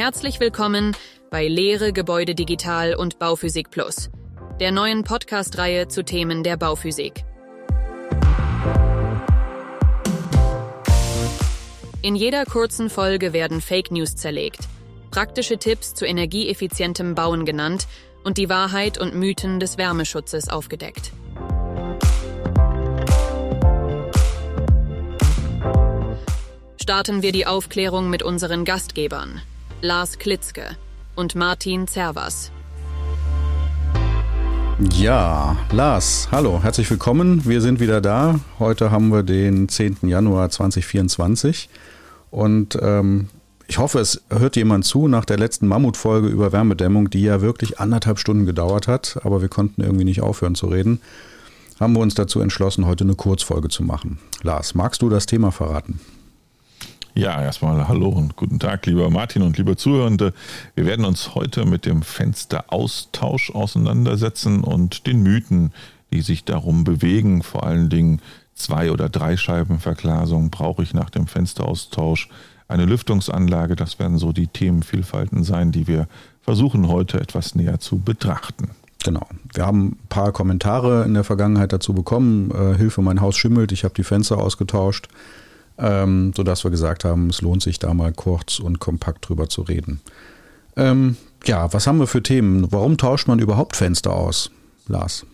Herzlich willkommen bei Lehre Gebäude Digital und Bauphysik Plus, der neuen Podcast-Reihe zu Themen der Bauphysik. In jeder kurzen Folge werden Fake News zerlegt, praktische Tipps zu energieeffizientem Bauen genannt und die Wahrheit und Mythen des Wärmeschutzes aufgedeckt. Starten wir die Aufklärung mit unseren Gastgebern, Lars Klitzke und Martin Zervas. Ja, Lars, hallo, herzlich willkommen. Wir sind wieder da. Heute haben wir den 10. Januar 2024 und ähm, ich hoffe, es hört jemand zu nach der letzten Mammutfolge über Wärmedämmung, die ja wirklich anderthalb Stunden gedauert hat, aber wir konnten irgendwie nicht aufhören zu reden. Haben wir uns dazu entschlossen, heute eine Kurzfolge zu machen. Lars, magst du das Thema verraten? Ja, erstmal hallo und guten Tag, lieber Martin und lieber Zuhörende. Wir werden uns heute mit dem Fensteraustausch auseinandersetzen und den Mythen, die sich darum bewegen. Vor allen Dingen zwei- oder Dreischeibenverglasung brauche ich nach dem Fensteraustausch. Eine Lüftungsanlage, das werden so die Themenvielfalten sein, die wir versuchen heute etwas näher zu betrachten. Genau. Wir haben ein paar Kommentare in der Vergangenheit dazu bekommen. Äh, Hilfe, mein Haus schimmelt, ich habe die Fenster ausgetauscht ähm, sodass wir gesagt haben, es lohnt sich da mal kurz und kompakt drüber zu reden. Ähm, ja, was haben wir für Themen? Warum tauscht man überhaupt Fenster aus, Lars?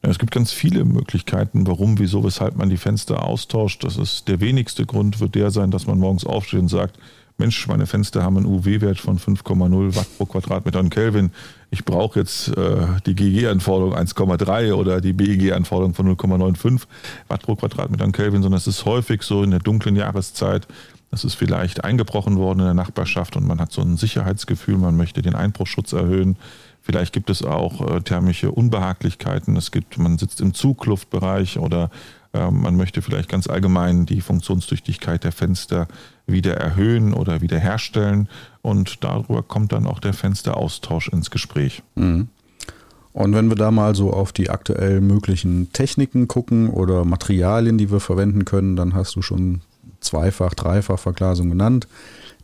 Es gibt ganz viele Möglichkeiten, warum, wieso, weshalb man die Fenster austauscht. Das ist der wenigste Grund wird der sein, dass man morgens aufsteht und sagt, Mensch, meine Fenster haben einen UW-Wert von 5,0 Watt pro Quadratmeter und Kelvin. Ich brauche jetzt äh, die GG-Anforderung 1,3 oder die BEG-Anforderung von 0,95 Watt pro Quadratmeter und Kelvin, sondern es ist häufig so in der dunklen Jahreszeit, das ist vielleicht eingebrochen worden in der Nachbarschaft und man hat so ein Sicherheitsgefühl, man möchte den Einbruchschutz erhöhen. Vielleicht gibt es auch äh, thermische Unbehaglichkeiten. Es gibt, man sitzt im Zugluftbereich oder äh, man möchte vielleicht ganz allgemein die Funktionstüchtigkeit der Fenster wieder erhöhen oder wieder herstellen. Und darüber kommt dann auch der Fensteraustausch ins Gespräch. Mhm. Und wenn wir da mal so auf die aktuell möglichen Techniken gucken oder Materialien, die wir verwenden können, dann hast du schon Zweifach-, Dreifach-Verglasung genannt.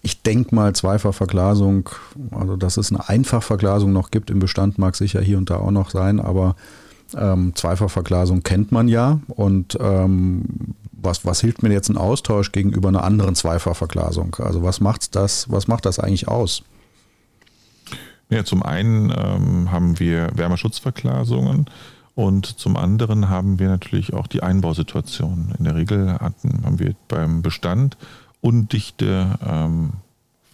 Ich denke mal, Zweifach-Verglasung, also dass es eine Einfachverglasung noch gibt im Bestand, mag sicher hier und da auch noch sein, aber ähm, Zweifachverglasung kennt man ja. Und ähm, was, was hilft mir jetzt ein Austausch gegenüber einer anderen Zweifachverglasung? Also was macht das, was macht das eigentlich aus? Ja, zum einen ähm, haben wir Wärmeschutzverglasungen und zum anderen haben wir natürlich auch die Einbausituation. In der Regel hatten, haben wir beim Bestand undichte ähm,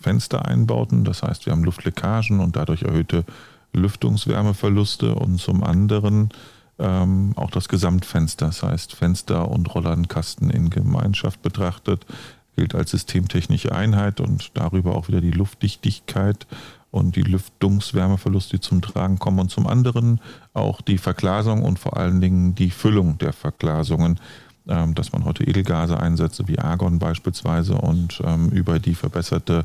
Fenstereinbauten, das heißt, wir haben Luftleckagen und dadurch erhöhte Lüftungswärmeverluste und zum anderen ähm, auch das Gesamtfenster, das heißt Fenster und Rollladenkasten in Gemeinschaft betrachtet, gilt als systemtechnische Einheit und darüber auch wieder die Luftdichtigkeit und die Lüftungswärmeverluste, die zum Tragen kommen. Und zum anderen auch die Verglasung und vor allen Dingen die Füllung der Verglasungen, ähm, dass man heute Edelgase einsetzt, wie Argon beispielsweise und ähm, über die verbesserte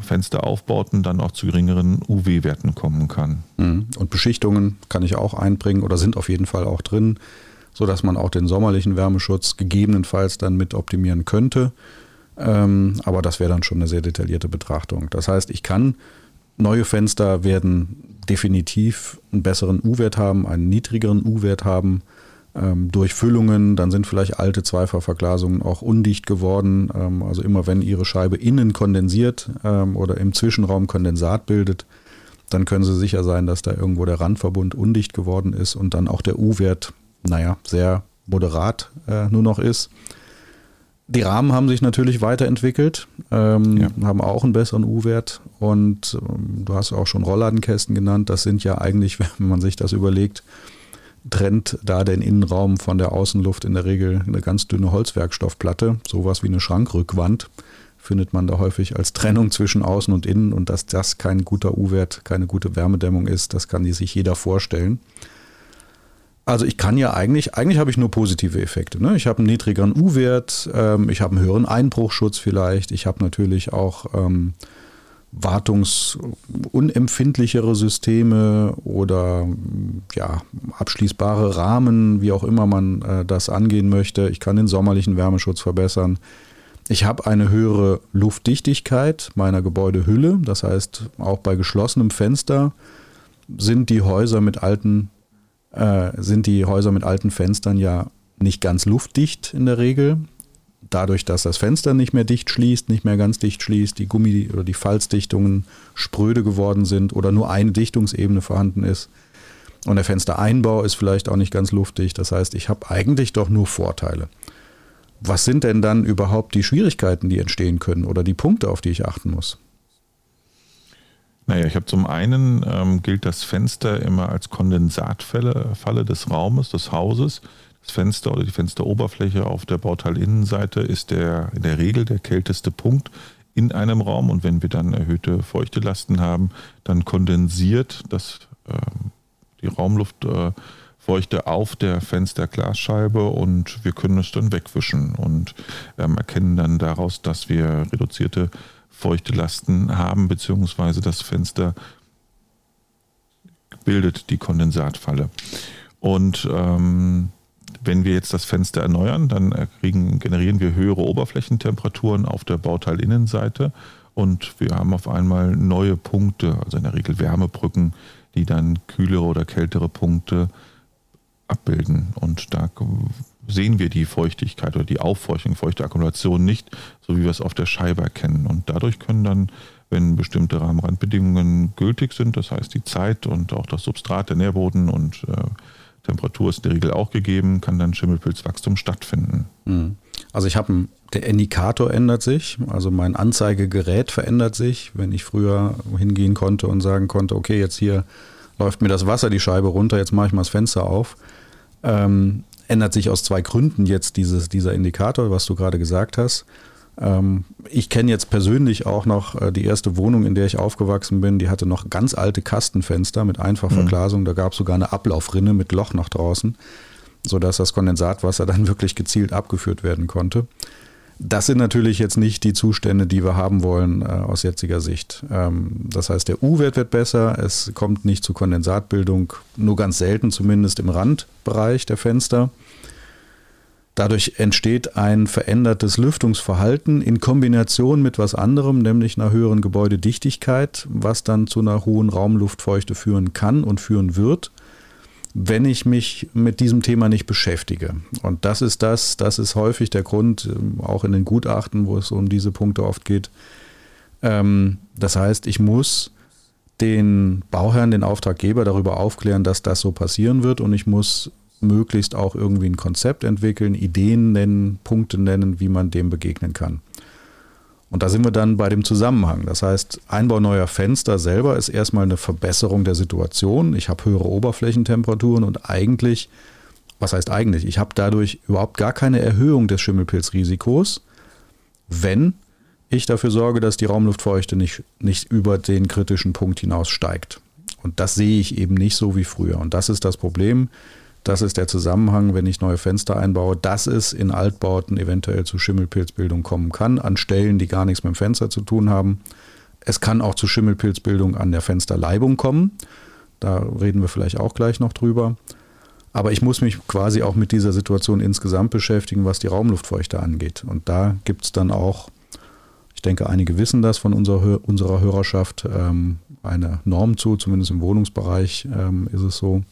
Fensteraufbauten dann auch zu geringeren UW-Werten kommen kann. Mhm. Und Beschichtungen kann ich auch einbringen oder sind auf jeden Fall auch drin, sodass man auch den sommerlichen Wärmeschutz gegebenenfalls dann mit optimieren könnte. Ähm, aber das wäre dann schon eine sehr detaillierte Betrachtung. Das heißt, ich kann neue Fenster werden definitiv einen besseren U-Wert haben, einen niedrigeren U-Wert haben durch Füllungen, dann sind vielleicht alte Zweifachverglasungen auch undicht geworden. Ähm, also immer wenn Ihre Scheibe innen kondensiert ähm, oder im Zwischenraum Kondensat bildet, dann können Sie sicher sein, dass da irgendwo der Randverbund undicht geworden ist und dann auch der U-Wert, naja, sehr moderat äh, nur noch ist. Die Rahmen haben sich natürlich weiterentwickelt, ähm, ja. haben auch einen besseren U-Wert und ähm, du hast auch schon Rollladenkästen genannt. Das sind ja eigentlich, wenn man sich das überlegt, trennt da den Innenraum von der Außenluft in der Regel eine ganz dünne Holzwerkstoffplatte, sowas wie eine Schrankrückwand findet man da häufig als Trennung zwischen Außen und Innen und dass das kein guter U-Wert, keine gute Wärmedämmung ist, das kann sich jeder vorstellen. Also ich kann ja eigentlich, eigentlich habe ich nur positive Effekte. Ne? Ich habe einen niedrigeren U-Wert, ähm, ich habe einen höheren Einbruchschutz vielleicht, ich habe natürlich auch ähm, wartungsunempfindlichere Systeme oder ja, abschließbare Rahmen, wie auch immer man äh, das angehen möchte. Ich kann den sommerlichen Wärmeschutz verbessern. Ich habe eine höhere Luftdichtigkeit meiner Gebäudehülle. Das heißt, auch bei geschlossenem Fenster sind die Häuser mit alten, äh, sind die Häuser mit alten Fenstern ja nicht ganz luftdicht in der Regel. Dadurch, dass das Fenster nicht mehr dicht schließt, nicht mehr ganz dicht schließt, die Gummi- oder die Falzdichtungen spröde geworden sind oder nur eine Dichtungsebene vorhanden ist. Und der Fenstereinbau ist vielleicht auch nicht ganz luftdicht. Das heißt, ich habe eigentlich doch nur Vorteile. Was sind denn dann überhaupt die Schwierigkeiten, die entstehen können oder die Punkte, auf die ich achten muss? Naja, ich habe zum einen ähm, gilt das Fenster immer als Kondensatfalle Falle des Raumes, des Hauses. Das Fenster oder die Fensteroberfläche auf der Bauteilinneninseite ist der, in der Regel der kälteste Punkt in einem Raum. Und wenn wir dann erhöhte Feuchtelasten haben, dann kondensiert das, äh, die Raumluftfeuchte äh, auf der Fensterglasscheibe und wir können es dann wegwischen und ähm, erkennen dann daraus, dass wir reduzierte Feuchtelasten haben, beziehungsweise das Fenster bildet die Kondensatfalle. Und ähm, wenn wir jetzt das Fenster erneuern, dann kriegen, generieren wir höhere Oberflächentemperaturen auf der Bauteilinneninseite und wir haben auf einmal neue Punkte, also in der Regel Wärmebrücken, die dann kühlere oder kältere Punkte abbilden. Und da sehen wir die Feuchtigkeit oder die Auffeuchtung, feuchte Akkumulation nicht, so wie wir es auf der Scheibe erkennen. Und dadurch können dann, wenn bestimmte Rahmenrandbedingungen gültig sind, das heißt die Zeit und auch das Substrat, der Nährboden und äh, Temperatur ist in der Regel auch gegeben, kann dann Schimmelpilzwachstum stattfinden. Hm. Also ich habe der Indikator ändert sich, also mein Anzeigegerät verändert sich. Wenn ich früher hingehen konnte und sagen konnte, okay, jetzt hier läuft mir das Wasser die Scheibe runter, jetzt mache ich mal das Fenster auf, ähm, ändert sich aus zwei Gründen jetzt dieses, dieser Indikator, was du gerade gesagt hast. Ähm, ich kenne jetzt persönlich auch noch äh, die erste Wohnung, in der ich aufgewachsen bin. Die hatte noch ganz alte Kastenfenster mit Einfachverglasung. Mhm. Da gab es sogar eine Ablaufrinne mit Loch nach draußen, sodass das Kondensatwasser dann wirklich gezielt abgeführt werden konnte. Das sind natürlich jetzt nicht die Zustände, die wir haben wollen äh, aus jetziger Sicht. Ähm, das heißt, der U-Wert wird besser, es kommt nicht zu Kondensatbildung, nur ganz selten zumindest im Randbereich der Fenster. Dadurch entsteht ein verändertes Lüftungsverhalten in Kombination mit was anderem, nämlich einer höheren Gebäudedichtigkeit, was dann zu einer hohen Raumluftfeuchte führen kann und führen wird, wenn ich mich mit diesem Thema nicht beschäftige. Und das ist das, das ist häufig der Grund, ähm, auch in den Gutachten, wo es um diese Punkte oft geht. Ähm, das heißt, ich muss den Bauherrn, den Auftraggeber darüber aufklären, dass das so passieren wird und ich muss möglichst auch irgendwie ein Konzept entwickeln, Ideen nennen, Punkte nennen, wie man dem begegnen kann. Und da sind wir dann bei dem Zusammenhang. Das heißt, Einbau neuer Fenster selber ist erstmal eine Verbesserung der Situation. Ich habe höhere Oberflächentemperaturen und eigentlich, was heißt eigentlich, ich habe dadurch überhaupt gar keine Erhöhung des Schimmelpilzrisikos, wenn ich dafür sorge, dass die Raumluftfeuchte nicht, nicht über den kritischen Punkt hinaus steigt. Und das sehe ich eben nicht so wie früher. Und das ist das Problem. Das ist der Zusammenhang, wenn ich neue Fenster einbaue, dass es in Altbauten eventuell zu Schimmelpilzbildung kommen kann, an Stellen, die gar nichts mit dem Fenster zu tun haben. Es kann auch zu Schimmelpilzbildung an der Fensterleibung kommen. Da reden wir vielleicht auch gleich noch drüber. Aber ich muss mich quasi auch mit dieser Situation insgesamt beschäftigen, was die Raumluftfeuchte angeht. Und da gibt es dann auch, ich denke, einige wissen das von unserer, unserer Hörerschaft, ähm, eine Norm zu, zumindest im Wohnungsbereich ähm, ist es so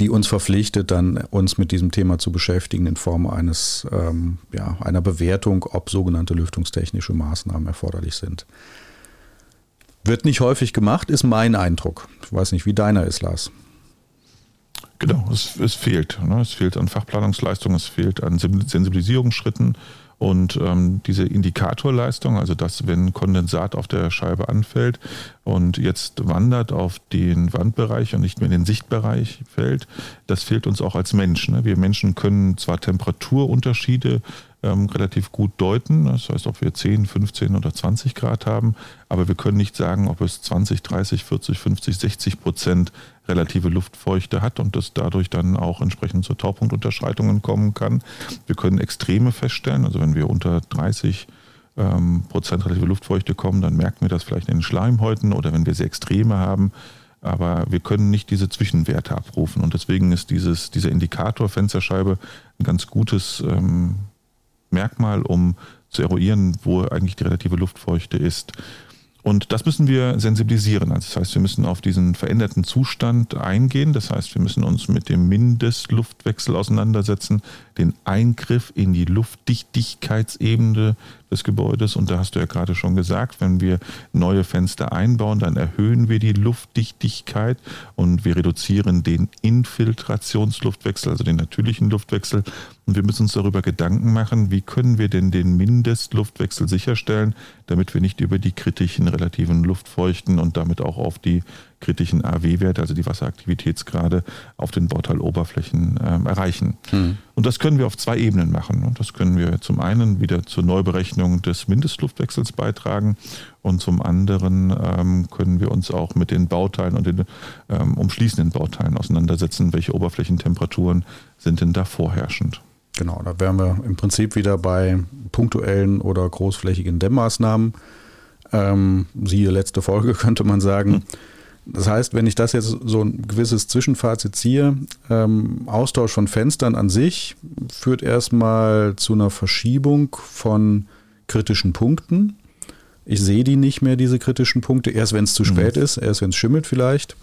die uns verpflichtet, dann uns mit diesem Thema zu beschäftigen in Form eines, ähm, ja, einer Bewertung, ob sogenannte lüftungstechnische Maßnahmen erforderlich sind. Wird nicht häufig gemacht, ist mein Eindruck. Ich weiß nicht, wie deiner ist, Lars. Genau, es, es fehlt. Ne? Es fehlt an Fachplanungsleistung, es fehlt an Sensibilisierungsschritten und ähm, diese Indikatorleistung, also dass wenn Kondensat auf der Scheibe anfällt und jetzt wandert auf den Wandbereich und nicht mehr in den Sichtbereich fällt, das fehlt uns auch als Menschen. Ne? Wir Menschen können zwar Temperaturunterschiede ähm, relativ gut deuten. Das heißt, ob wir 10, 15 oder 20 Grad haben. Aber wir können nicht sagen, ob es 20, 30, 40, 50, 60 Prozent relative Luftfeuchte hat und das dadurch dann auch entsprechend zu Taupunktunterschreitungen kommen kann. Wir können Extreme feststellen. Also wenn wir unter 30 ähm, Prozent relative Luftfeuchte kommen, dann merken wir das vielleicht in den Schleimhäuten oder wenn wir sehr Extreme haben, aber wir können nicht diese Zwischenwerte abrufen. Und deswegen ist dieses, dieser Indikator Fensterscheibe ein ganz gutes ähm, Merkmal, um zu eruieren, wo eigentlich die relative Luftfeuchte ist. Und das müssen wir sensibilisieren. Also das heißt, wir müssen auf diesen veränderten Zustand eingehen. Das heißt, wir müssen uns mit dem Mindestluftwechsel auseinandersetzen, den Eingriff in die Luftdichtigkeitsebene des Gebäudes. Und da hast du ja gerade schon gesagt, wenn wir neue Fenster einbauen, dann erhöhen wir die Luftdichtigkeit und wir reduzieren den Infiltrationsluftwechsel, also den natürlichen Luftwechsel. Und wir müssen uns darüber Gedanken machen, wie können wir denn den Mindestluftwechsel sicherstellen, damit wir nicht über die kritischen relativen Luftfeuchten und damit auch auf die kritischen AW-Werte, also die Wasseraktivitätsgrade, auf den Bauteiloberflächen ähm, erreichen. Mhm. Und das können wir auf zwei Ebenen machen. Und das können wir zum einen wieder zur Neuberechnung des Mindestluftwechsels beitragen und zum anderen ähm, können wir uns auch mit den Bauteilen und den ähm, umschließenden Bauteilen auseinandersetzen. Welche Oberflächentemperaturen sind denn da vorherrschend? Genau, da wären wir im Prinzip wieder bei punktuellen oder großflächigen Dämmmaßnahmen. Ähm, siehe letzte Folge, könnte man sagen. Das heißt, wenn ich das jetzt so ein gewisses Zwischenfazit ziehe, ähm, Austausch von Fenstern an sich führt erstmal zu einer Verschiebung von kritischen Punkten. Ich sehe die nicht mehr, diese kritischen Punkte, erst wenn es zu mhm. spät ist, erst wenn es schimmelt vielleicht.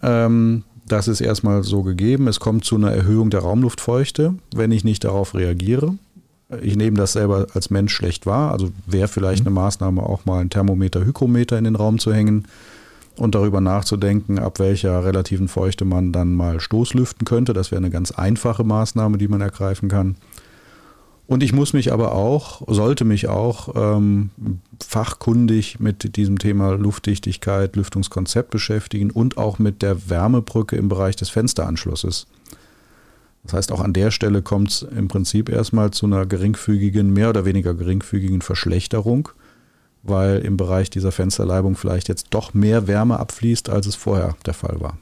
Ähm, das ist erstmal so gegeben. Es kommt zu einer Erhöhung der Raumluftfeuchte, wenn ich nicht darauf reagiere. Ich nehme das selber als Mensch schlecht wahr. Also wäre vielleicht mhm. eine Maßnahme, auch mal ein Thermometer, Hygrometer in den Raum zu hängen und darüber nachzudenken, ab welcher relativen Feuchte man dann mal Stoßlüften könnte. Das wäre eine ganz einfache Maßnahme, die man ergreifen kann. Und ich muss mich aber auch, sollte mich auch ähm, fachkundig mit diesem Thema Luftdichtigkeit, Lüftungskonzept beschäftigen und auch mit der Wärmebrücke im Bereich des Fensteranschlusses. Das heißt, auch an der Stelle kommt es im Prinzip erstmal zu einer geringfügigen, mehr oder weniger geringfügigen Verschlechterung weil im Bereich dieser Fensterleibung vielleicht jetzt doch mehr Wärme abfließt, als es vorher der Fall war.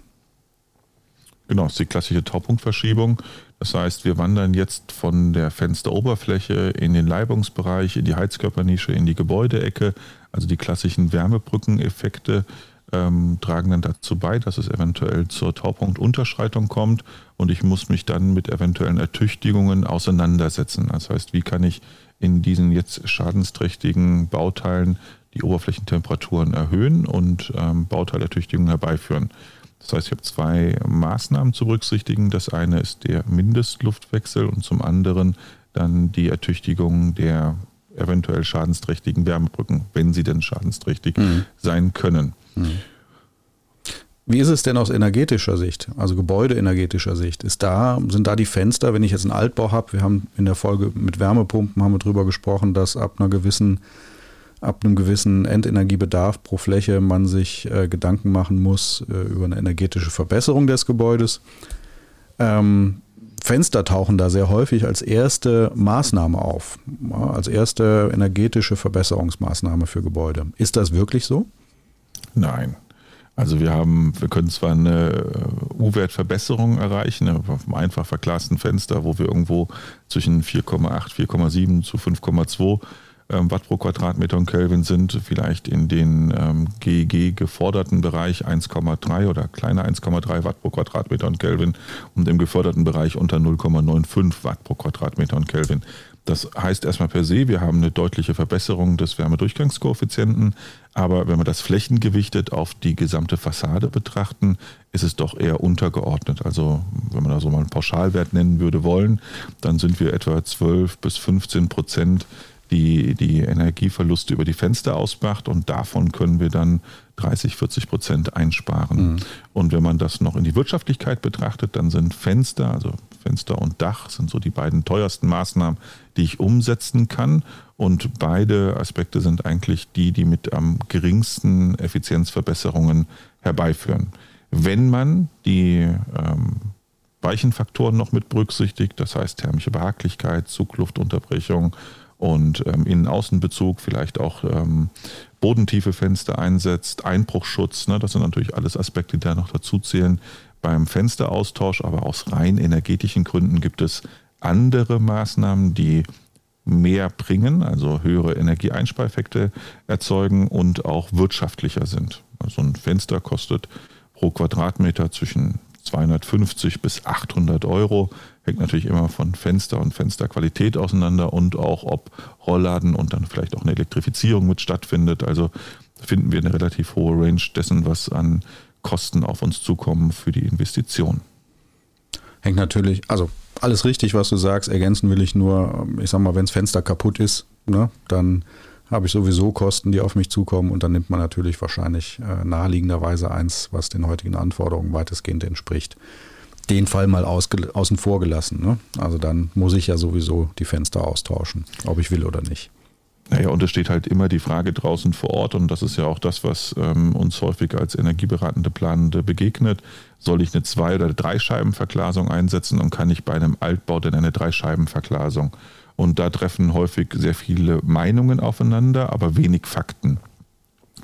Genau, das ist die klassische Taupunktverschiebung. Das heißt, wir wandern jetzt von der Fensteroberfläche in den Leibungsbereich, in die Heizkörpernische, in die Gebäudeecke. Also die klassischen Wärmebrückeneffekte ähm, tragen dann dazu bei, dass es eventuell zur Taupunktunterschreitung kommt und ich muss mich dann mit eventuellen Ertüchtigungen auseinandersetzen. Das heißt, wie kann ich in diesen jetzt schadensträchtigen Bauteilen die Oberflächentemperaturen erhöhen und ähm, Bauteilertüchtigungen herbeiführen. Das heißt, ich habe zwei Maßnahmen zu berücksichtigen. Das eine ist der Mindestluftwechsel und zum anderen dann die Ertüchtigung der eventuell schadensträchtigen Wärmebrücken, wenn sie denn schadensträchtig mhm. sein können. Mhm. Wie ist es denn aus energetischer Sicht, also gebäudeenergetischer Sicht? Ist da, sind da die Fenster, wenn ich jetzt einen Altbau habe, wir haben in der Folge mit Wärmepumpen haben wir drüber gesprochen, dass ab einer gewissen, ab einem gewissen Endenergiebedarf pro Fläche man sich äh, Gedanken machen muss äh, über eine energetische Verbesserung des Gebäudes. Ähm, Fenster tauchen da sehr häufig als erste Maßnahme auf, als erste energetische Verbesserungsmaßnahme für Gebäude. Ist das wirklich so? Nein, also wir haben, wir können zwar eine äh, U-Wertverbesserung erreichen, auf einem einfach verglasten Fenster, wo wir irgendwo zwischen 4,8, 4,7 zu 5,2 ähm, Watt pro Quadratmeter und Kelvin sind, vielleicht in den ähm, GEG geforderten Bereich 1,3 oder kleiner 1,3 Watt pro Quadratmeter und Kelvin und im geförderten Bereich unter 0,95 Watt pro Quadratmeter und Kelvin. Das heißt erstmal per se, wir haben eine deutliche Verbesserung des Wärmedurchgangskoeffizienten, aber wenn wir das flächengewichtet auf die gesamte Fassade betrachten, ist es doch eher untergeordnet. Also wenn man da so mal einen Pauschalwert nennen würde wollen, dann sind wir etwa 12 bis 15 Prozent die die Energieverluste über die Fenster ausmacht und davon können wir dann 30, 40 Prozent einsparen. Mhm. Und wenn man das noch in die Wirtschaftlichkeit betrachtet, dann sind Fenster, also Fenster und Dach sind so die beiden teuersten Maßnahmen, die ich umsetzen kann. Und beide Aspekte sind eigentlich die, die mit am geringsten Effizienzverbesserungen herbeiführen. Wenn man die ähm, weichen Faktoren noch mit berücksichtigt, das heißt thermische Behaglichkeit, Zugluftunterbrechung und ähm, Innen-Außenbezug, vielleicht auch ähm, bodentiefe Fenster einsetzt, Einbruchschutz, ne, das sind natürlich alles Aspekte, die da noch dazu zählen, beim Fensteraustausch, aber aus rein energetischen Gründen gibt es andere Maßnahmen, die mehr bringen, also höhere Energieeinspareffekte erzeugen und auch wirtschaftlicher sind. Also ein Fenster kostet pro Quadratmeter zwischen 250 bis 800 Euro. Hängt natürlich immer von Fenster und Fensterqualität auseinander und auch ob Rollladen und dann vielleicht auch eine Elektrifizierung mit stattfindet. Also finden wir eine relativ hohe Range dessen, was an Kosten auf uns zukommen für die Investition. Hängt natürlich, also alles richtig, was du sagst. Ergänzen will ich nur, ich sag mal, wenn das Fenster kaputt ist, ne, dann habe ich sowieso Kosten, die auf mich zukommen und dann nimmt man natürlich wahrscheinlich äh, naheliegenderweise eins, was den heutigen Anforderungen weitestgehend entspricht. Den Fall mal außen vor gelassen. Ne? Also dann muss ich ja sowieso die Fenster austauschen, ob ich will oder nicht. Naja, und es steht halt immer die Frage draußen vor Ort und das ist ja auch das, was ähm, uns häufig als energieberatende Planende begegnet. Soll ich eine Zwei- oder Dreischeibenverglasung einsetzen und kann ich bei einem Altbau denn eine Dreischeibenverglasung? Und da treffen häufig sehr viele Meinungen aufeinander, aber wenig Fakten.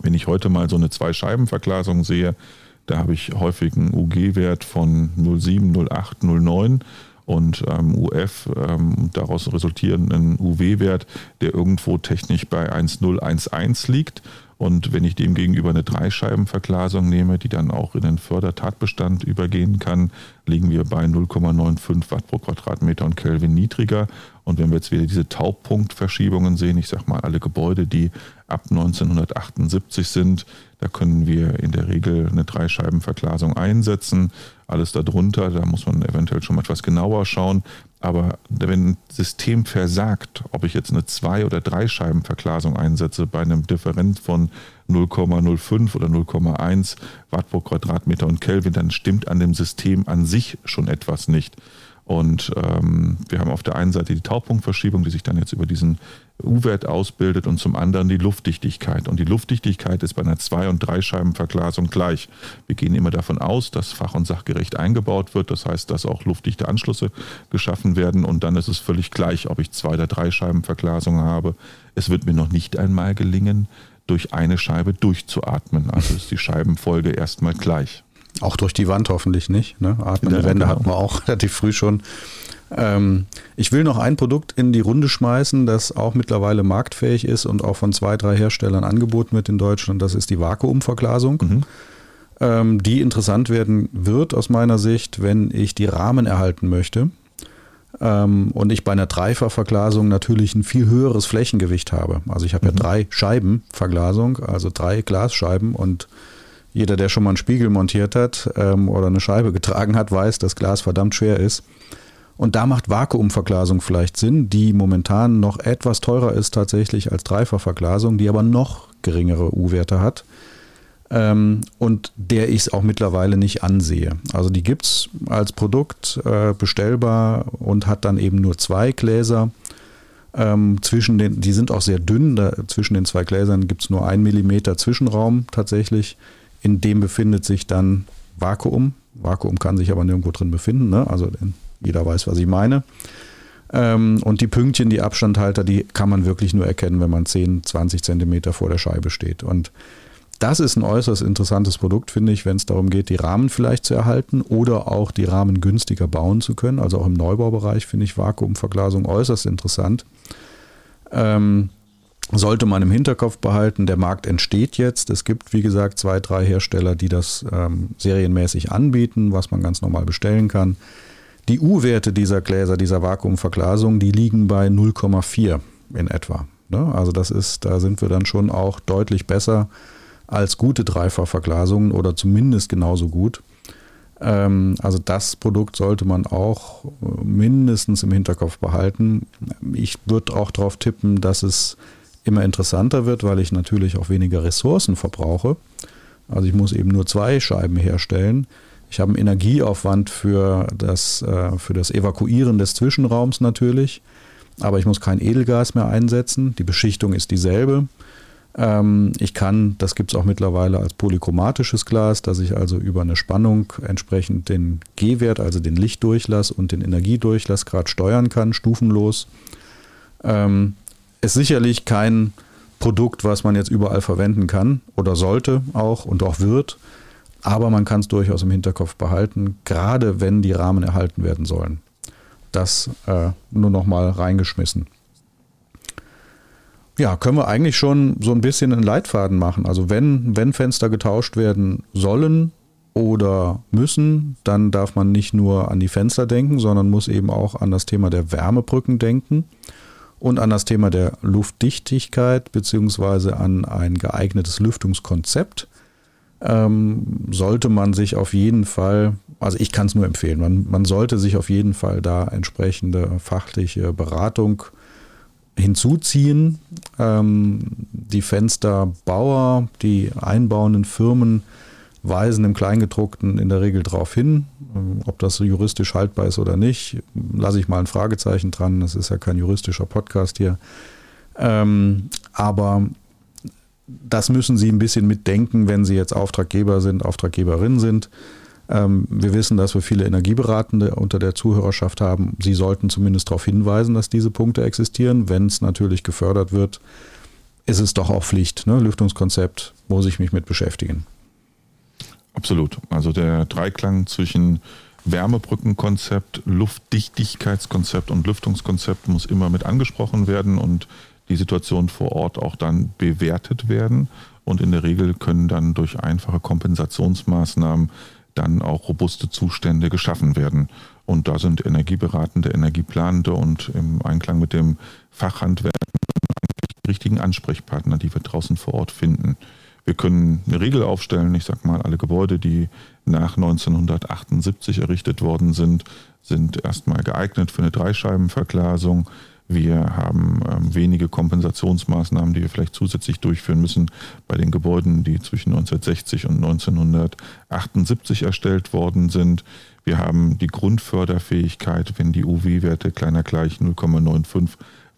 Wenn ich heute mal so eine Zwei-Scheiben-Verglasung sehe, da habe ich häufig einen UG-Wert von 0,7, 0,8, 0,9 und ähm, UF ähm, daraus resultierenden UW-Wert, der irgendwo technisch bei 1,011 liegt. Und wenn ich dem gegenüber eine Dreischeibenverglasung nehme, die dann auch in den Fördertatbestand übergehen kann, liegen wir bei 0,95 Watt pro Quadratmeter und Kelvin niedriger. Und wenn wir jetzt wieder diese Taubpunktverschiebungen sehen, ich sage mal alle Gebäude, die ab 1978 sind, da können wir in der Regel eine Dreischeibenverglasung einsetzen. Alles darunter, da muss man eventuell schon mal etwas genauer schauen. Aber wenn ein System versagt, ob ich jetzt eine Zwei- oder Dreischeibenverglasung einsetze bei einem Differenz von 0,05 oder 0,1 Watt pro Quadratmeter und Kelvin, dann stimmt an dem System an sich schon etwas nicht. Und ähm, wir haben auf der einen Seite die Taupunktverschiebung, die sich dann jetzt über diesen U-Wert ausbildet und zum anderen die Luftdichtigkeit. Und die Luftdichtigkeit ist bei einer Zwei- und Dreischeibenverglasung gleich. Wir gehen immer davon aus, dass fach- und sachgerecht eingebaut wird. Das heißt, dass auch luftdichte Anschlüsse geschaffen werden. Und dann ist es völlig gleich, ob ich Zwei- oder Dreischeibenverglasung habe. Es wird mir noch nicht einmal gelingen, durch eine Scheibe durchzuatmen. Also ist die Scheibenfolge erstmal gleich. Auch durch die Wand hoffentlich nicht. Ne? Atmende ja, Wände genau. hatten wir auch relativ früh schon. Ähm, ich will noch ein Produkt in die Runde schmeißen, das auch mittlerweile marktfähig ist und auch von zwei, drei Herstellern angeboten wird in Deutschland. Das ist die Vakuumverglasung. Mhm. Ähm, die interessant werden wird aus meiner Sicht, wenn ich die Rahmen erhalten möchte. Ähm, und ich bei einer Dreifachverglasung natürlich ein viel höheres Flächengewicht habe. Also ich habe mhm. ja drei Scheiben Verglasung, also drei Glasscheiben und jeder, der schon mal einen Spiegel montiert hat ähm, oder eine Scheibe getragen hat, weiß, dass Glas verdammt schwer ist. Und da macht Vakuumverglasung vielleicht Sinn, die momentan noch etwas teurer ist tatsächlich als Dreifachverglasung, die aber noch geringere U-Werte hat. Ähm, und der ich es auch mittlerweile nicht ansehe. Also die gibt es als Produkt äh, bestellbar und hat dann eben nur zwei Gläser. Ähm, zwischen den, die sind auch sehr dünn, da, zwischen den zwei Gläsern gibt es nur ein Millimeter Zwischenraum tatsächlich in dem befindet sich dann Vakuum. Vakuum kann sich aber nirgendwo drin befinden. Ne? Also jeder weiß, was ich meine. Ähm, und die Pünktchen, die Abstandhalter, die kann man wirklich nur erkennen, wenn man 10, 20 Zentimeter vor der Scheibe steht. Und das ist ein äußerst interessantes Produkt, finde ich, wenn es darum geht, die Rahmen vielleicht zu erhalten oder auch die Rahmen günstiger bauen zu können. Also auch im Neubaubereich finde ich Vakuumverglasung äußerst interessant. Ähm, sollte man im Hinterkopf behalten, der Markt entsteht jetzt. Es gibt, wie gesagt, zwei, drei Hersteller, die das ähm, serienmäßig anbieten, was man ganz normal bestellen kann. Die U-Werte dieser Gläser, dieser Vakuumverglasung, die liegen bei 0,4 in etwa. Ne? Also das ist, da sind wir dann schon auch deutlich besser als gute Dreifachverglasungen oder zumindest genauso gut. Ähm, also das Produkt sollte man auch mindestens im Hinterkopf behalten. Ich würde auch darauf tippen, dass es immer interessanter wird, weil ich natürlich auch weniger Ressourcen verbrauche. Also ich muss eben nur zwei Scheiben herstellen. Ich habe einen Energieaufwand für das, äh, für das Evakuieren des Zwischenraums natürlich, aber ich muss kein Edelgas mehr einsetzen. Die Beschichtung ist dieselbe. Ähm, ich kann, das gibt es auch mittlerweile als polychromatisches Glas, dass ich also über eine Spannung entsprechend den G-Wert, also den Lichtdurchlass und den Energiedurchlassgrad steuern kann, stufenlos. Ähm, ist sicherlich kein Produkt, was man jetzt überall verwenden kann oder sollte auch und auch wird. Aber man kann es durchaus im Hinterkopf behalten, gerade wenn die Rahmen erhalten werden sollen. Das äh, nur noch mal reingeschmissen. Ja, können wir eigentlich schon so ein bisschen einen Leitfaden machen. Also wenn, wenn Fenster getauscht werden sollen, oder müssen, dann darf man nicht nur an die Fenster denken, sondern muss eben auch an das Thema der Wärmebrücken denken und an das Thema der Luftdichtigkeit beziehungsweise an ein geeignetes Lüftungskonzept. Ähm, sollte man sich auf jeden Fall, also ich kann es nur empfehlen, man, man sollte sich auf jeden Fall da entsprechende fachliche Beratung hinzuziehen. Ähm, die Fensterbauer, die einbauenden Firmen weisen im Kleingedruckten in der Regel darauf hin. Ähm, ob das juristisch haltbar ist oder nicht, lasse ich mal ein Fragezeichen dran. Das ist ja kein juristischer Podcast hier. Ähm, aber das müssen Sie ein bisschen mitdenken, wenn Sie jetzt Auftraggeber sind, Auftraggeberin sind. Ähm, wir wissen, dass wir viele Energieberatende unter der Zuhörerschaft haben. Sie sollten zumindest darauf hinweisen, dass diese Punkte existieren. Wenn es natürlich gefördert wird, ist es doch auch Pflicht. Ne? Lüftungskonzept muss ich mich mit beschäftigen. Absolut. Also der Dreiklang zwischen Wärmebrückenkonzept, Luftdichtigkeitskonzept und Lüftungskonzept muss immer mit angesprochen werden und die Situation vor Ort auch dann bewertet werden. Und in der Regel können dann durch einfache Kompensationsmaßnahmen dann auch robuste Zustände geschaffen werden. Und da sind Energieberatende, Energieplanende und im Einklang mit dem Fachhandwerk die richtigen Ansprechpartner, die wir draußen vor Ort finden. Wir können eine Regel aufstellen. Ich sage mal, alle Gebäude, die nach 1978 errichtet worden sind, sind erstmal geeignet für eine Dreischeibenverglasung. Wir haben ähm, wenige Kompensationsmaßnahmen, die wir vielleicht zusätzlich durchführen müssen bei den Gebäuden, die zwischen 1960 und 1978 erstellt worden sind. Wir haben die Grundförderfähigkeit, wenn die UW-Werte kleiner gleich 0,95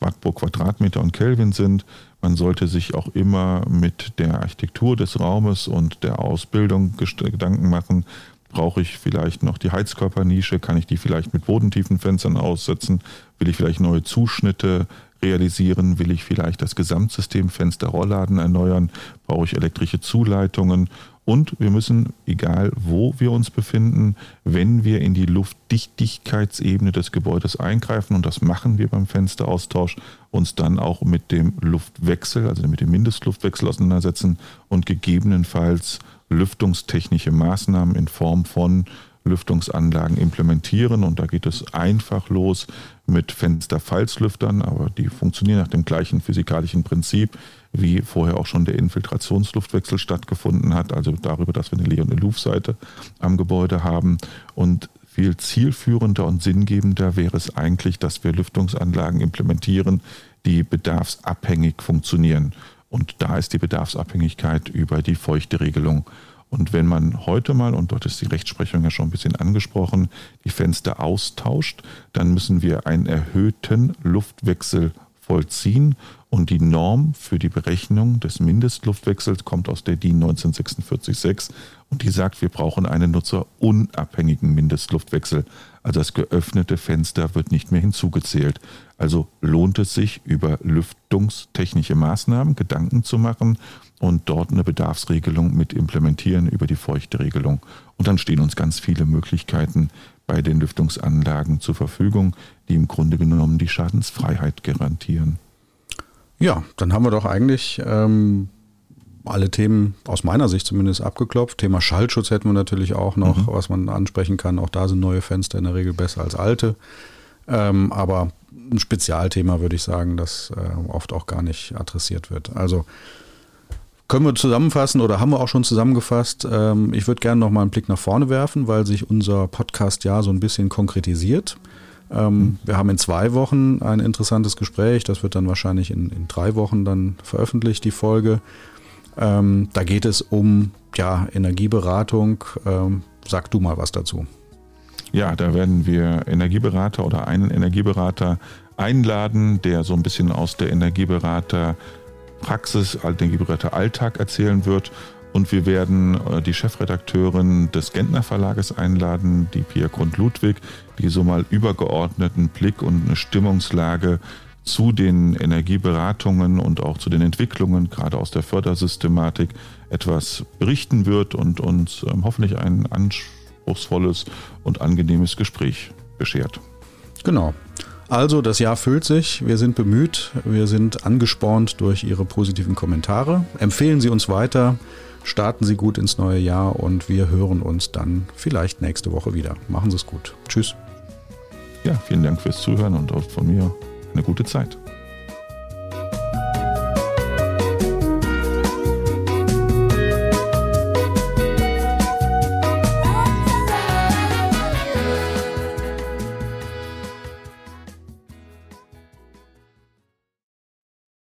Watt pro Quadratmeter und Kelvin sind. Man sollte sich auch immer mit der Architektur des Raumes und der Ausbildung Gedanken machen, Brauche ich vielleicht noch die Heizkörpernische? Kann ich die vielleicht mit bodentiefen Fenstern aussetzen? Will ich vielleicht neue Zuschnitte realisieren? Will ich vielleicht das Gesamtsystem Fenster-Rollladen erneuern? Brauche ich elektrische Zuleitungen? Und wir müssen, egal wo wir uns befinden, wenn wir in die Luftdichtigkeitsebene des Gebäudes eingreifen, und das machen wir beim Fensteraustausch, uns dann auch mit dem Luftwechsel, also mit dem Mindestluftwechsel auseinandersetzen und gegebenenfalls lüftungstechnische Maßnahmen in Form von Lüftungsanlagen implementieren. Und da geht es einfach los mit Fensterfalzlüftern, aber die funktionieren nach dem gleichen physikalischen Prinzip, wie vorher auch schon der Infiltrationsluftwechsel stattgefunden hat. Also darüber, dass wir eine Leer- und Luftseite am Gebäude haben. Und viel zielführender und sinngebender wäre es eigentlich, dass wir Lüftungsanlagen implementieren, die bedarfsabhängig funktionieren. Und da ist die Bedarfsabhängigkeit über die feuchte Regelung. Und wenn man heute mal, und dort ist die Rechtsprechung ja schon ein bisschen angesprochen, die Fenster austauscht, dann müssen wir einen erhöhten Luftwechsel vollziehen. Und die Norm für die Berechnung des Mindestluftwechsels kommt aus der DIN 19446 und die sagt, wir brauchen einen nutzerunabhängigen Mindestluftwechsel. Also das geöffnete Fenster wird nicht mehr hinzugezählt. Also lohnt es sich, über lüftungstechnische Maßnahmen Gedanken zu machen und dort eine Bedarfsregelung mit implementieren über die Feuchteregelung. Und dann stehen uns ganz viele Möglichkeiten bei den Lüftungsanlagen zur Verfügung, die im Grunde genommen die Schadensfreiheit garantieren. Ja, dann haben wir doch eigentlich ähm, alle Themen aus meiner Sicht zumindest abgeklopft. Thema Schallschutz hätten wir natürlich auch noch, mhm. was man ansprechen kann. Auch da sind neue Fenster in der Regel besser als alte. Ähm, aber ein Spezialthema würde ich sagen, das äh, oft auch gar nicht adressiert wird. Also können wir zusammenfassen oder haben wir auch schon zusammengefasst. Ähm, ich würde gerne noch mal einen Blick nach vorne werfen, weil sich unser Podcast ja so ein bisschen konkretisiert. Ähm, mhm. Wir haben in zwei Wochen ein interessantes Gespräch. Das wird dann wahrscheinlich in, in drei Wochen dann veröffentlicht, die Folge. Ähm, da geht es um ja, Energieberatung. Sag du mal was dazu. Ja, da werden wir Energieberater oder einen Energieberater einladen, der so ein bisschen aus der Energieberaterpraxis, Energieberater Alltag erzählen wird. Und wir werden äh, die Chefredakteurin des Gentner Verlages einladen, die Pia Grund-Ludwig, die so mal übergeordneten Blick und eine Stimmungslage zu den Energieberatungen und auch zu den Entwicklungen, gerade aus der Fördersystematik, etwas berichten wird und uns ähm, hoffentlich ein anspruchsvolles und angenehmes Gespräch beschert. Genau. Also, das Jahr füllt sich. Wir sind bemüht. Wir sind angespornt durch Ihre positiven Kommentare. Empfehlen Sie uns weiter. Starten Sie gut ins neue Jahr und wir hören uns dann vielleicht nächste Woche wieder. Machen Sie es gut. Tschüss. Ja, vielen Dank fürs Zuhören und auch von mir eine gute Zeit.